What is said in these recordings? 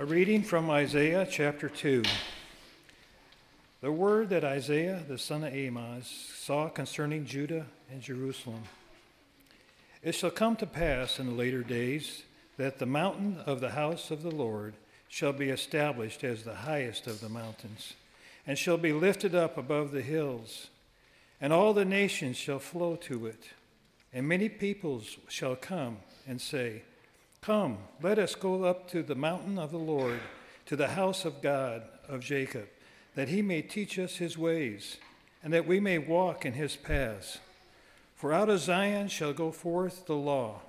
A reading from Isaiah chapter 2. The word that Isaiah the son of Amoz saw concerning Judah and Jerusalem. It shall come to pass in the later days that the mountain of the house of the Lord shall be established as the highest of the mountains, and shall be lifted up above the hills, and all the nations shall flow to it. And many peoples shall come and say, Come, let us go up to the mountain of the Lord, to the house of God of Jacob, that he may teach us his ways, and that we may walk in his paths. For out of Zion shall go forth the law,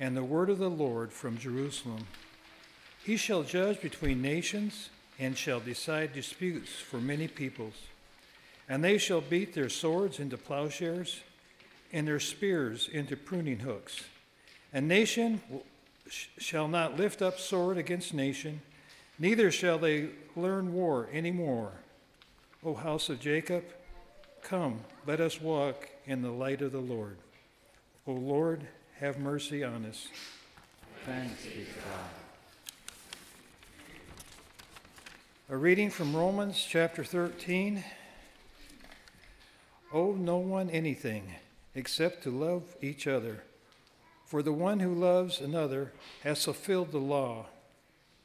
and the word of the Lord from Jerusalem. He shall judge between nations, and shall decide disputes for many peoples. And they shall beat their swords into plowshares, and their spears into pruning hooks. And nation shall not lift up sword against nation, neither shall they learn war any more. O house of Jacob, come, let us walk in the light of the Lord. O Lord, have mercy on us. Thanks be to God. A reading from Romans chapter 13. Owe no one anything except to love each other. For the one who loves another has fulfilled the law.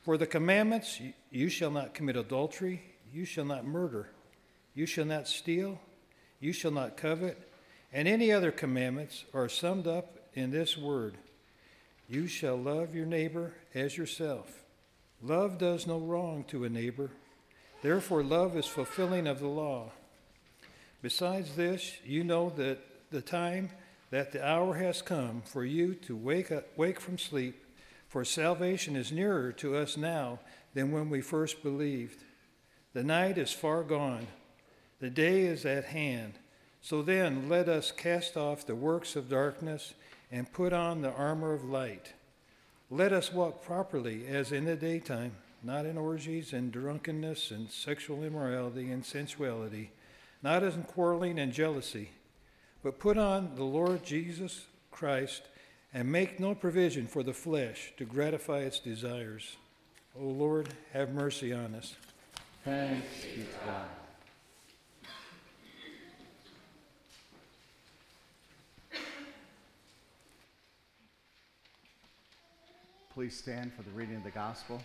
For the commandments, you shall not commit adultery, you shall not murder, you shall not steal, you shall not covet, and any other commandments are summed up in this word You shall love your neighbor as yourself. Love does no wrong to a neighbor. Therefore, love is fulfilling of the law. Besides this, you know that the time that the hour has come for you to wake up, wake from sleep, for salvation is nearer to us now than when we first believed. The night is far gone, the day is at hand. So then, let us cast off the works of darkness and put on the armor of light. Let us walk properly as in the daytime, not in orgies and drunkenness and sexual immorality and sensuality, not as in quarreling and jealousy but put on the Lord Jesus Christ and make no provision for the flesh to gratify its desires. O Lord, have mercy on us. Thanks be to God. Please stand for the reading of the gospel.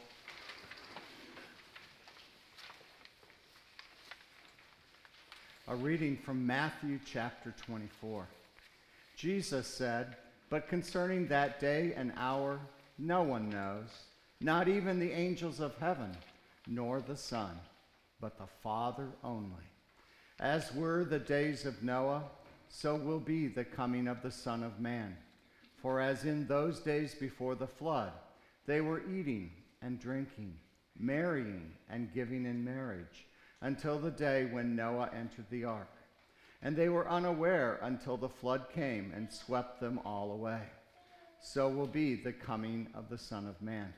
A reading from Matthew chapter 24. Jesus said, But concerning that day and hour, no one knows, not even the angels of heaven, nor the Son, but the Father only. As were the days of Noah, so will be the coming of the Son of Man. For as in those days before the flood, they were eating and drinking, marrying and giving in marriage until the day when Noah entered the ark. And they were unaware until the flood came and swept them all away. So will be the coming of the Son of Man.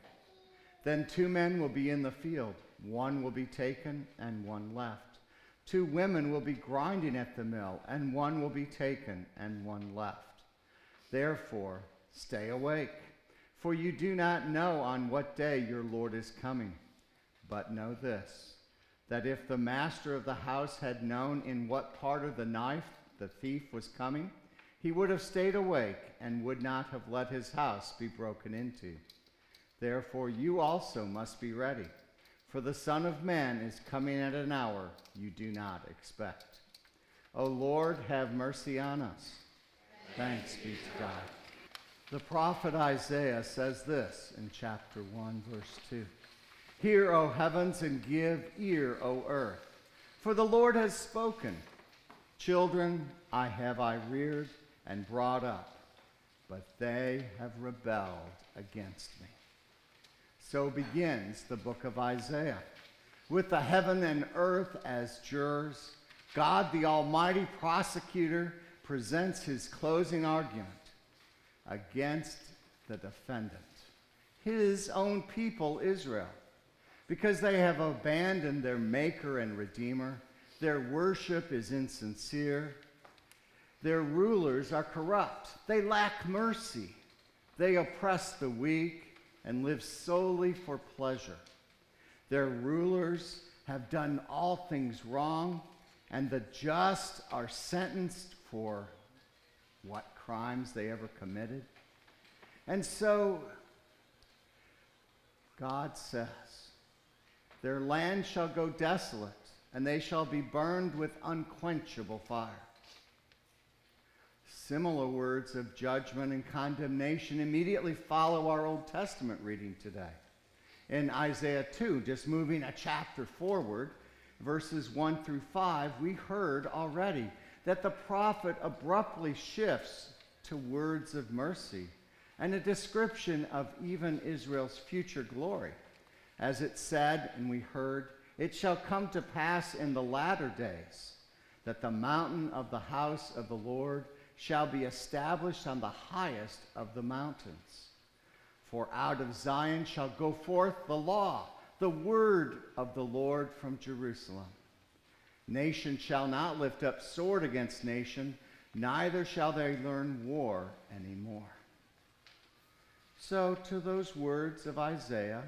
Then two men will be in the field, one will be taken and one left. Two women will be grinding at the mill, and one will be taken and one left. Therefore, stay awake, for you do not know on what day your Lord is coming. But know this that if the master of the house had known in what part of the night the thief was coming, he would have stayed awake and would not have let his house be broken into. Therefore, you also must be ready, for the Son of Man is coming at an hour you do not expect. O Lord, have mercy on us. Thanks be to God. The prophet Isaiah says this in chapter 1, verse 2. Hear, O heavens, and give ear, O earth. For the Lord has spoken. Children I have I reared and brought up, but they have rebelled against me. So begins the book of Isaiah. With the heaven and earth as jurors, God, the Almighty prosecutor, presents his closing argument against the defendant, his own people, Israel because they have abandoned their Maker and Redeemer. Their worship is insincere. Their rulers are corrupt. They lack mercy. They oppress the weak and live solely for pleasure. Their rulers have done all things wrong, and the just are sentenced for what crimes they ever committed. And so, God says, Their land shall go desolate, and they shall be burned with unquenchable fire. Similar words of judgment and condemnation immediately follow our Old Testament reading today. In Isaiah 2, just moving a chapter forward, verses 1 through 5, we heard already that the prophet abruptly shifts to words of mercy and a description of even Israel's future glory. As it said, and we heard, it shall come to pass in the latter days that the mountain of the house of the Lord shall be established on the highest of the mountains. For out of Zion shall go forth the law, the word of the Lord from Jerusalem. Nation shall not lift up sword against nation, neither shall they learn war anymore. So, to those words of Isaiah,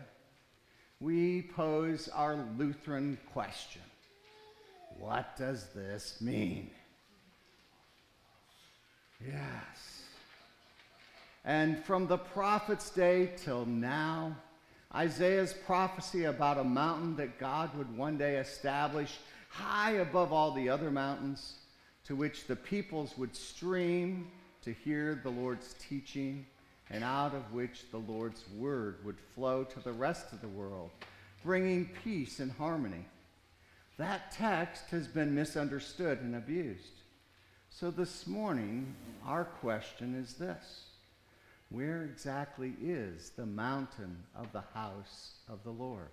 we pose our Lutheran question What does this mean? Yes. And from the prophet's day till now, Isaiah's prophecy about a mountain that God would one day establish high above all the other mountains, to which the peoples would stream to hear the Lord's teaching, and out of which the Lord's word would flow to the rest of the world, bringing peace and harmony. That text has been misunderstood and abused. So this morning, our question is this Where exactly is the mountain of the house of the Lord?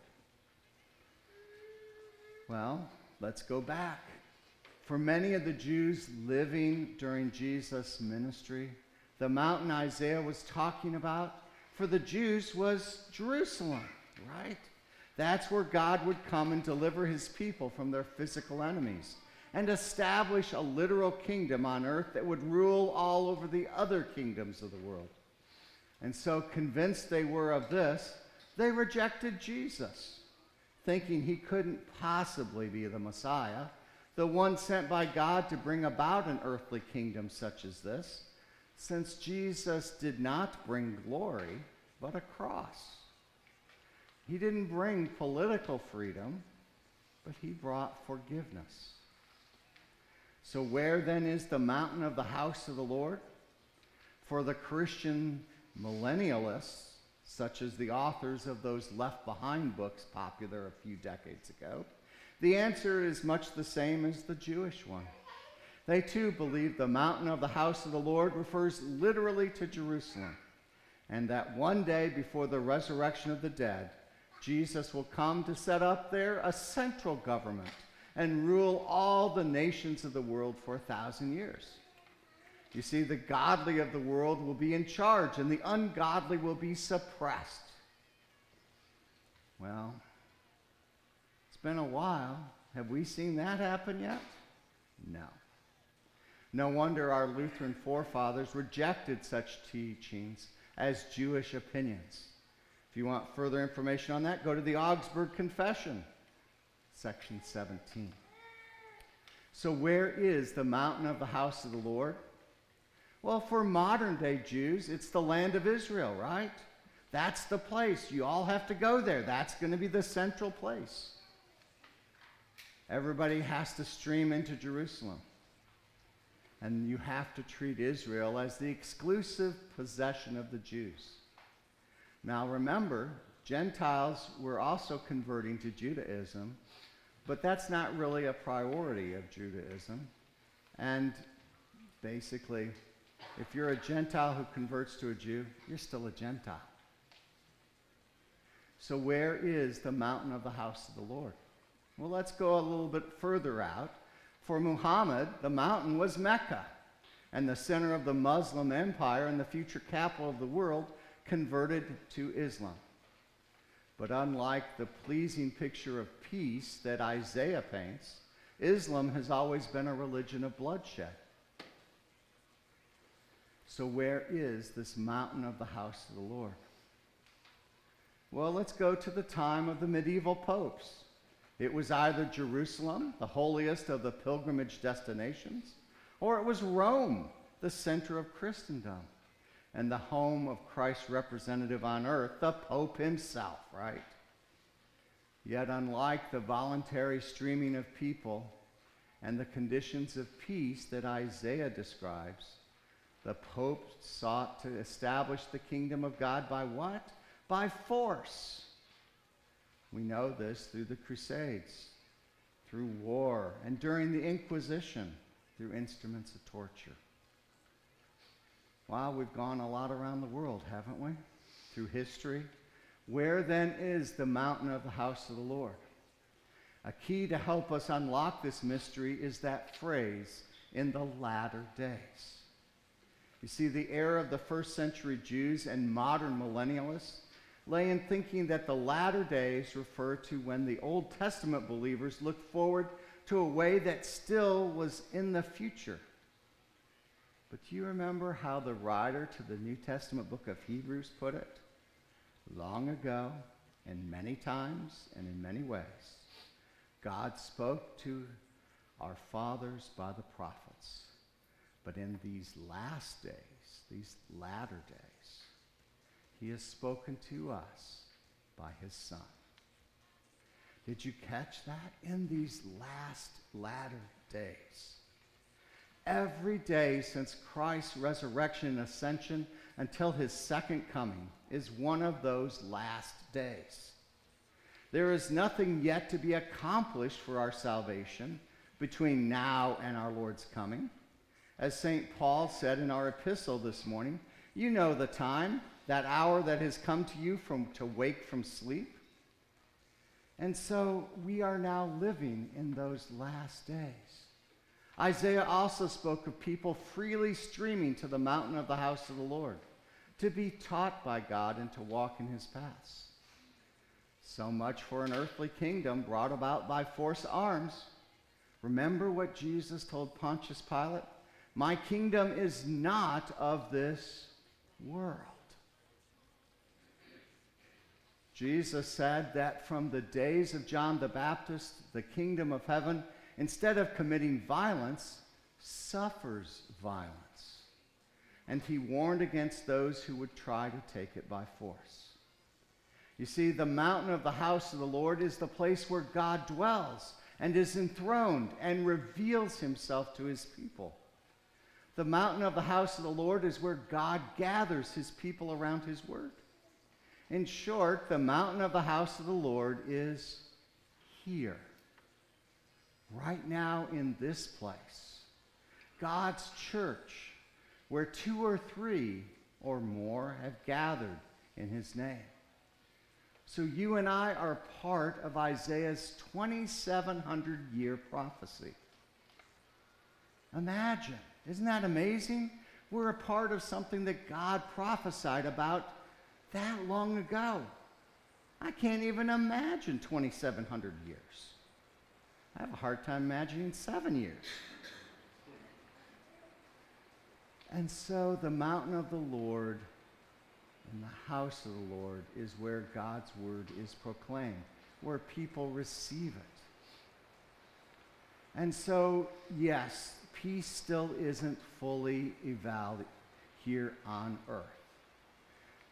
Well, let's go back. For many of the Jews living during Jesus' ministry, the mountain Isaiah was talking about for the Jews was Jerusalem, right? That's where God would come and deliver his people from their physical enemies and establish a literal kingdom on earth that would rule all over the other kingdoms of the world. And so, convinced they were of this, they rejected Jesus, thinking he couldn't possibly be the Messiah, the one sent by God to bring about an earthly kingdom such as this, since Jesus did not bring glory, but a cross. He didn't bring political freedom, but he brought forgiveness. So, where then is the mountain of the house of the Lord? For the Christian millennialists, such as the authors of those Left Behind books popular a few decades ago, the answer is much the same as the Jewish one. They too believe the mountain of the house of the Lord refers literally to Jerusalem, and that one day before the resurrection of the dead, Jesus will come to set up there a central government and rule all the nations of the world for a thousand years. You see, the godly of the world will be in charge and the ungodly will be suppressed. Well, it's been a while. Have we seen that happen yet? No. No wonder our Lutheran forefathers rejected such teachings as Jewish opinions. If you want further information on that, go to the Augsburg Confession section 17. So, where is the mountain of the house of the Lord? Well, for modern day Jews, it's the land of Israel, right? That's the place. You all have to go there. That's going to be the central place. Everybody has to stream into Jerusalem. And you have to treat Israel as the exclusive possession of the Jews. Now remember, Gentiles were also converting to Judaism but that's not really a priority of Judaism. And basically, if you're a Gentile who converts to a Jew, you're still a Gentile. So, where is the mountain of the house of the Lord? Well, let's go a little bit further out. For Muhammad, the mountain was Mecca, and the center of the Muslim empire and the future capital of the world converted to Islam. But unlike the pleasing picture of peace that Isaiah paints, Islam has always been a religion of bloodshed. So, where is this mountain of the house of the Lord? Well, let's go to the time of the medieval popes. It was either Jerusalem, the holiest of the pilgrimage destinations, or it was Rome, the center of Christendom and the home of Christ's representative on earth, the Pope himself, right? Yet, unlike the voluntary streaming of people and the conditions of peace that Isaiah describes, the Pope sought to establish the kingdom of God by what? By force. We know this through the Crusades, through war, and during the Inquisition, through instruments of torture. Well, we've gone a lot around the world, haven't we? Through history. Where then is the mountain of the house of the Lord? A key to help us unlock this mystery is that phrase, in the latter days. You see, the error of the first century Jews and modern millennialists lay in thinking that the latter days refer to when the Old Testament believers looked forward to a way that still was in the future. But do you remember how the writer to the New Testament book of Hebrews put it? Long ago, and many times, and in many ways, God spoke to our fathers by the prophets. But in these last days, these latter days, he has spoken to us by his Son. Did you catch that? In these last latter days. Every day since Christ's resurrection and ascension until his second coming is one of those last days. There is nothing yet to be accomplished for our salvation between now and our Lord's coming. As St. Paul said in our epistle this morning, you know the time, that hour that has come to you from to wake from sleep. And so we are now living in those last days. Isaiah also spoke of people freely streaming to the mountain of the house of the Lord to be taught by God and to walk in his paths. So much for an earthly kingdom brought about by force arms. Remember what Jesus told Pontius Pilate? My kingdom is not of this world. Jesus said that from the days of John the Baptist, the kingdom of heaven instead of committing violence, suffers violence. And he warned against those who would try to take it by force. You see, the mountain of the house of the Lord is the place where God dwells and is enthroned and reveals himself to his people. The mountain of the house of the Lord is where God gathers his people around his word. In short, the mountain of the house of the Lord is here right now in this place. God's church, where two or three or more have gathered in his name. So you and I are part of Isaiah's 2,700 year prophecy. Imagine, isn't that amazing? We're a part of something that God prophesied about that long ago. I can't even imagine 2,700 years. I have a hard time imagining seven years. And so the mountain of the Lord and the house of the Lord is where God's word is proclaimed, where people receive it. And so, yes, peace still isn't fully evaluated here on earth.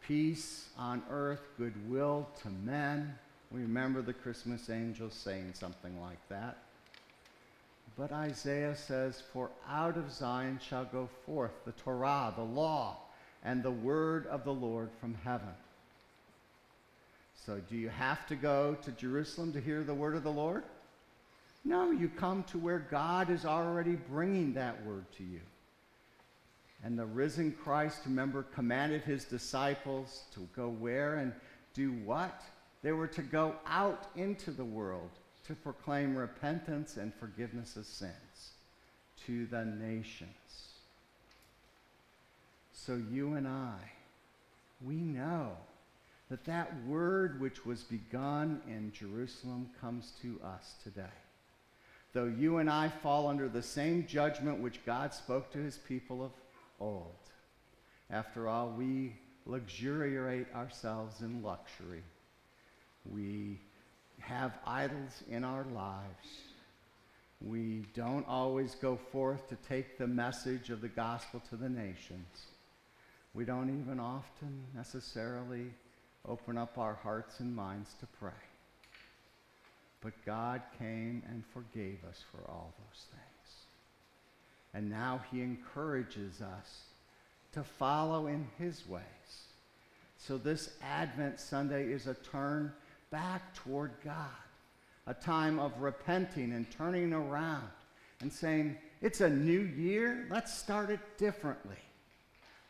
Peace on earth, goodwill to men, we remember the Christmas angels saying something like that. But Isaiah says, For out of Zion shall go forth the Torah, the law, and the word of the Lord from heaven. So, do you have to go to Jerusalem to hear the word of the Lord? No, you come to where God is already bringing that word to you. And the risen Christ, remember, commanded his disciples to go where and do what? They were to go out into the world to proclaim repentance and forgiveness of sins to the nations. So you and I, we know that that word which was begun in Jerusalem comes to us today. Though you and I fall under the same judgment which God spoke to his people of old. After all, we luxuriate ourselves in luxury We have idols in our lives. We don't always go forth to take the message of the gospel to the nations. We don't even often necessarily open up our hearts and minds to pray. But God came and forgave us for all those things. And now He encourages us to follow in His ways. So this Advent Sunday is a turn back toward God, a time of repenting and turning around and saying, It's a new year. Let's start it differently.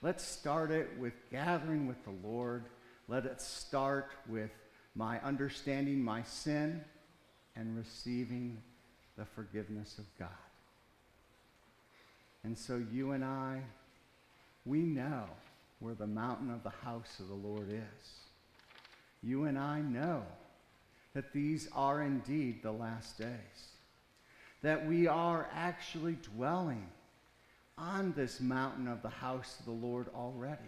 Let's start it with gathering with the Lord. Let it start with my understanding my sin and receiving the forgiveness of God. And so you and I, we know where the mountain of the house of the Lord is. You and I know that these are indeed the last days, that we are actually dwelling on this mountain of the house of the Lord already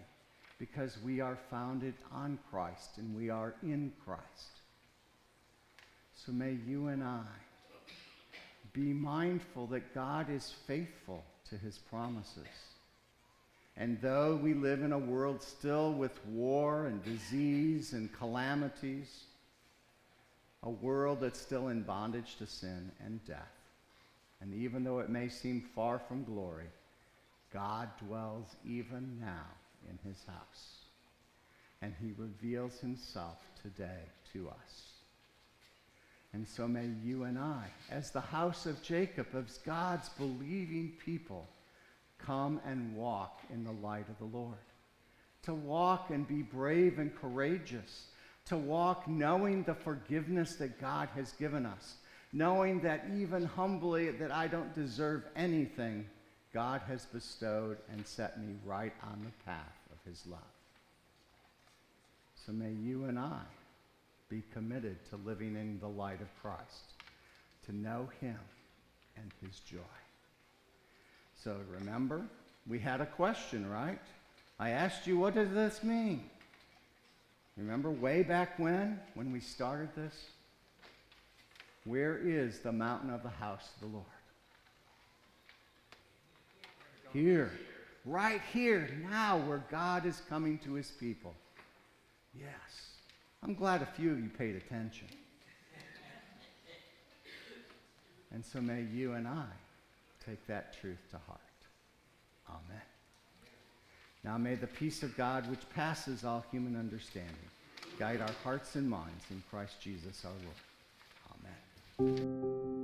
because we are founded on Christ and we are in Christ. So may you and I be mindful that God is faithful to his promises. And though we live in a world still with war and disease and calamities, a world that's still in bondage to sin and death, and even though it may seem far from glory, God dwells even now in his house. And he reveals himself today to us. And so may you and I, as the house of Jacob, as God's believing people, come and walk in the light of the Lord. To walk and be brave and courageous. To walk knowing the forgiveness that God has given us. Knowing that even humbly that I don't deserve anything, God has bestowed and set me right on the path of his love. So may you and I be committed to living in the light of Christ, to know him and his joy. So remember, we had a question, right? I asked you, what does this mean? Remember way back when, when we started this? Where is the mountain of the house of the Lord? Here. Right here, now, where God is coming to his people. Yes. I'm glad a few of you paid attention. And so may you and I take that truth to heart. Amen. Now may the peace of God, which passes all human understanding, guide our hearts and minds in Christ Jesus our Lord. Amen.